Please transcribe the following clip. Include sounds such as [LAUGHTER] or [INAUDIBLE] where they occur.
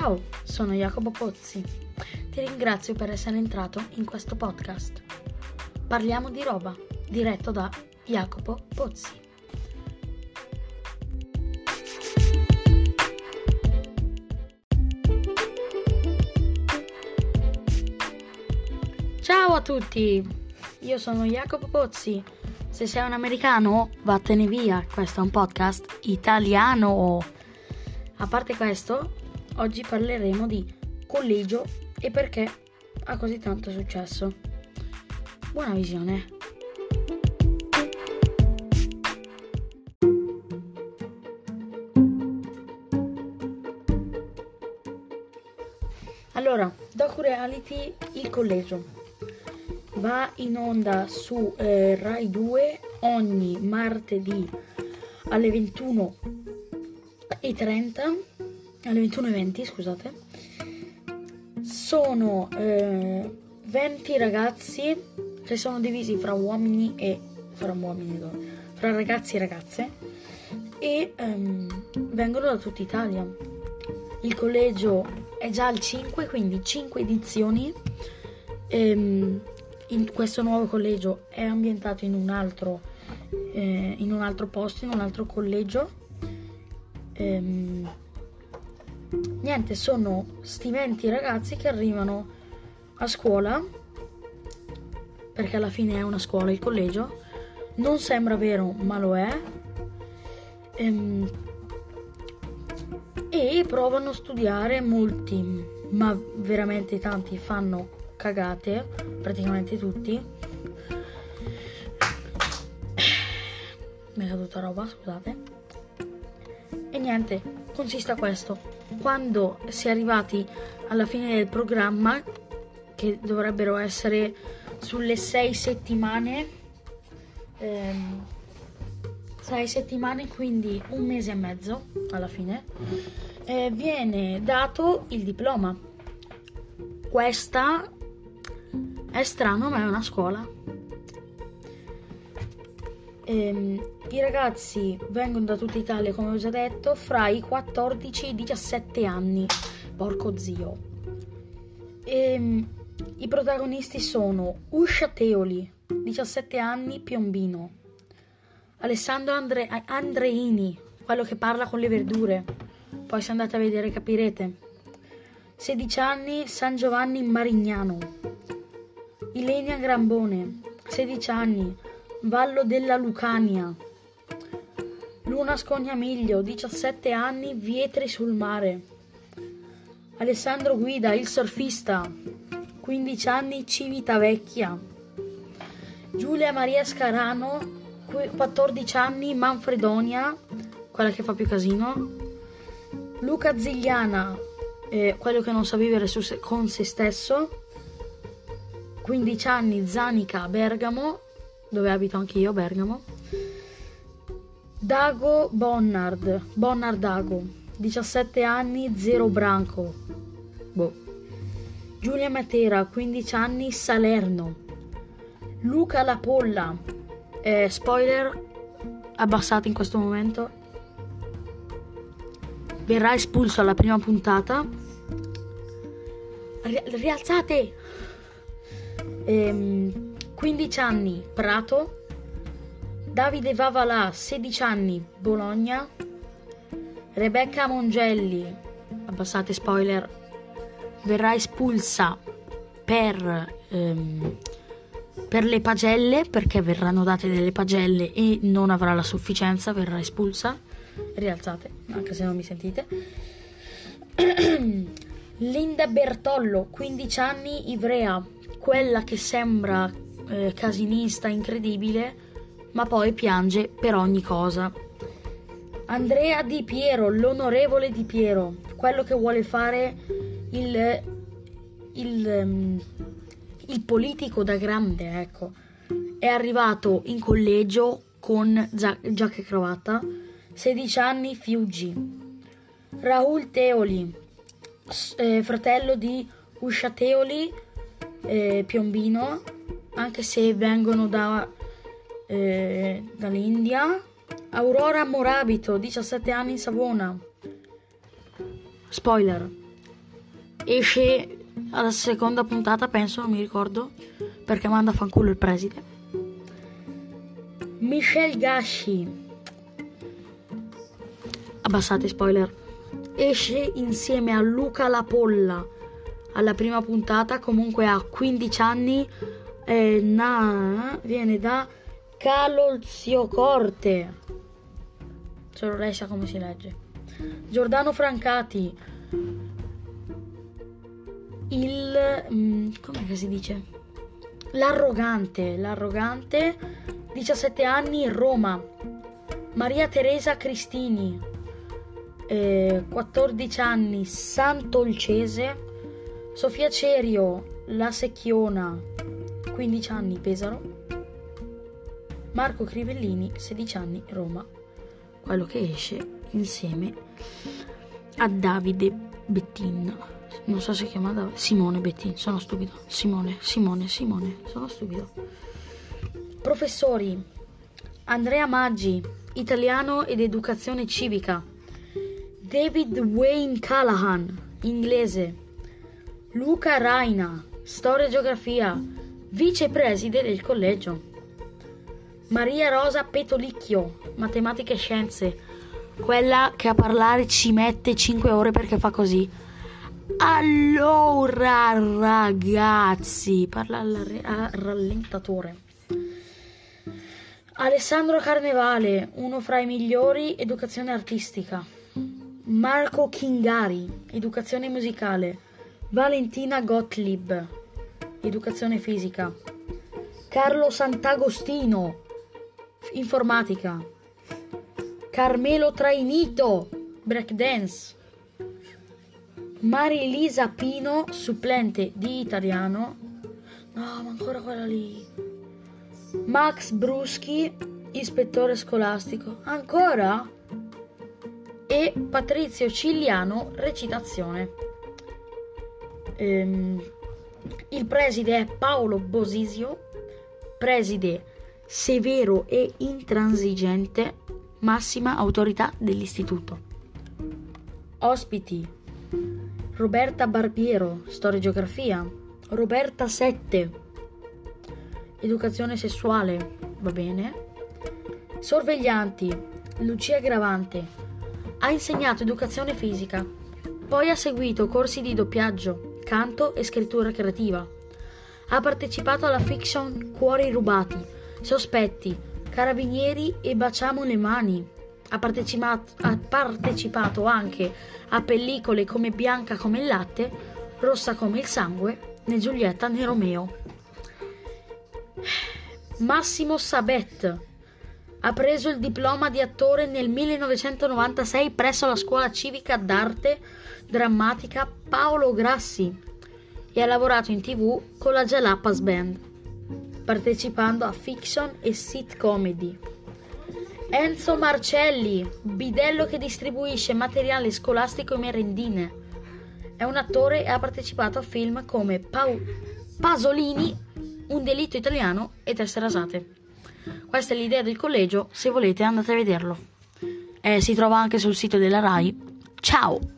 Ciao, sono Jacopo Pozzi. Ti ringrazio per essere entrato in questo podcast. Parliamo di roba, diretto da Jacopo Pozzi. Ciao a tutti, io sono Jacopo Pozzi. Se sei un americano, vattene via, questo è un podcast italiano. A parte questo, oggi parleremo di collegio e perché ha così tanto successo. Buona visione! Allora, docu reality Il collegio va in onda su eh, Rai 2 ogni martedì alle 21.30 alle 21.20 scusate. Sono eh, 20 ragazzi che sono divisi fra uomini e fra uomini e donne fra ragazzi e ragazze e ehm, vengono da tutta Italia. Il collegio è già al 5 quindi 5 edizioni. Ehm, questo nuovo collegio è ambientato in un altro, eh, in un altro posto, in un altro collegio. Ehm, niente, sono stimenti ragazzi che arrivano a scuola, perché alla fine è una scuola il collegio. Non sembra vero, ma lo è. Ehm, e provano a studiare molti, ma veramente tanti fanno cagate, praticamente tutti. Mi è caduta roba, scusate. E niente, consiste a questo. Quando si è arrivati alla fine del programma, che dovrebbero essere sulle sei settimane, ehm, sei settimane, quindi un mese e mezzo alla fine, eh, viene dato il diploma. Questa è strano, ma è una scuola. Ehm, I ragazzi vengono da tutta Italia, come ho già detto, fra i 14 e i 17 anni. Porco zio. Ehm, I protagonisti sono Uscia Teoli, 17 anni, piombino. Alessandro Andre- Andreini, quello che parla con le verdure. Poi se andate a vedere capirete. 16 anni, San Giovanni Marignano. Ilenia Grambone, 16 anni, Vallo della Lucania. Luna Scognamiglio, 17 anni, Vietri sul mare. Alessandro Guida, il surfista, 15 anni, Civitavecchia. Giulia Maria Scarano, 14 anni, Manfredonia, quella che fa più casino. Luca Zigliana, eh, quello che non sa vivere se, con se stesso. 15 anni Zanica Bergamo, dove abito anche io, Bergamo. Dago Bonnard, Bonnard Dago, 17 anni, Zero Branco. Boh. Giulia Matera, 15 anni, Salerno. Luca La Polla, eh, spoiler, abbassati in questo momento. Verrà espulso alla prima puntata. rialzate! ehm, 15 anni Prato, Davide Vavalà 16 anni Bologna, Rebecca Mongelli, abbassate spoiler, verrà espulsa per, ehm, per le pagelle perché verranno date delle pagelle e non avrà la sufficienza, verrà espulsa. Rialzate, anche se non mi sentite. [CLEARS THROAT] Linda Bertollo, 15 anni, Ivrea, quella che sembra eh, casinista incredibile, ma poi piange per ogni cosa. Andrea Di Piero, l'onorevole Di Piero, quello che vuole fare il, il, um, il politico da grande, ecco. È arrivato in collegio con giacca e cravatta, 16 anni, Fiuggi. Raul Teoli, eh, fratello di Uscia Teoli, eh, Piombino, anche se vengono da, eh, dall'India. Aurora Morabito, 17 anni in Savona. Spoiler, esce alla seconda puntata, penso, non mi ricordo, perché manda a fanculo il preside. Michel Gashi. Abbassate spoiler. Esce insieme a Luca Lapolla alla prima puntata, comunque ha 15 anni, eh, na, viene da Calolziocorte. Solo lei sa come si legge. Giordano Francati. Il... Mm, si dice? L'arrogante. L'arrogante. 17 anni, Roma. Maria Teresa Cristini. Eh, 14 anni, Sant'Olcese. Sofia Cerio, La Secchiona, 15 anni, Pesaro. Marco Crivellini, 16 anni, Roma. Quello che esce insieme a Davide Bettin. Non so se si chiama Davide. Simone Bettin, sono stupido. Simone, Simone, Simone, sono stupido. Professori Andrea Maggi, italiano ed educazione civica. David Wayne Callahan, inglese. Luca Raina, storia e geografia, vicepreside del collegio. Maria Rosa Petolicchio, matematica e scienze, quella che a parlare ci mette 5 ore perché fa così. Allora ragazzi, parla al rallentatore. Alessandro Carnevale, uno fra i migliori, educazione artistica. Marco Chingari, educazione musicale. Valentina Gottlieb, educazione fisica. Carlo Sant'Agostino, informatica. Carmelo Trainito, breakdance. Maria Elisa Pino, supplente di italiano. No, ma ancora quella lì. Max Bruschi, ispettore scolastico. Ancora? E Patrizio Cigliano, recitazione. Ehm, il preside è Paolo Bosisio, preside severo e intransigente, massima autorità dell'istituto. Ospiti Roberta Barbiero, storia e geografia, Roberta Sette, educazione sessuale, va bene. Sorveglianti, Lucia Gravante, ha insegnato educazione fisica, poi ha seguito corsi di doppiaggio, canto e scrittura creativa. Ha partecipato alla fiction Cuori rubati, Sospetti, Carabinieri e Baciamo le mani. Ha partecipato, ha partecipato anche a pellicole come Bianca come il latte, Rossa come il sangue, né Giulietta né Romeo. Massimo Sabet ha preso il diploma di attore nel 1996 presso la scuola civica d'arte drammatica Paolo Grassi e ha lavorato in tv con la Jalapas Band, partecipando a fiction e sit comedy. Enzo Marcelli, bidello che distribuisce materiale scolastico e merendine. È un attore e ha partecipato a film come Pau- Pasolini, Un delitto italiano e Teste rasate. Questa è l'idea del collegio, se volete andate a vederlo. Eh, si trova anche sul sito della RAI. Ciao!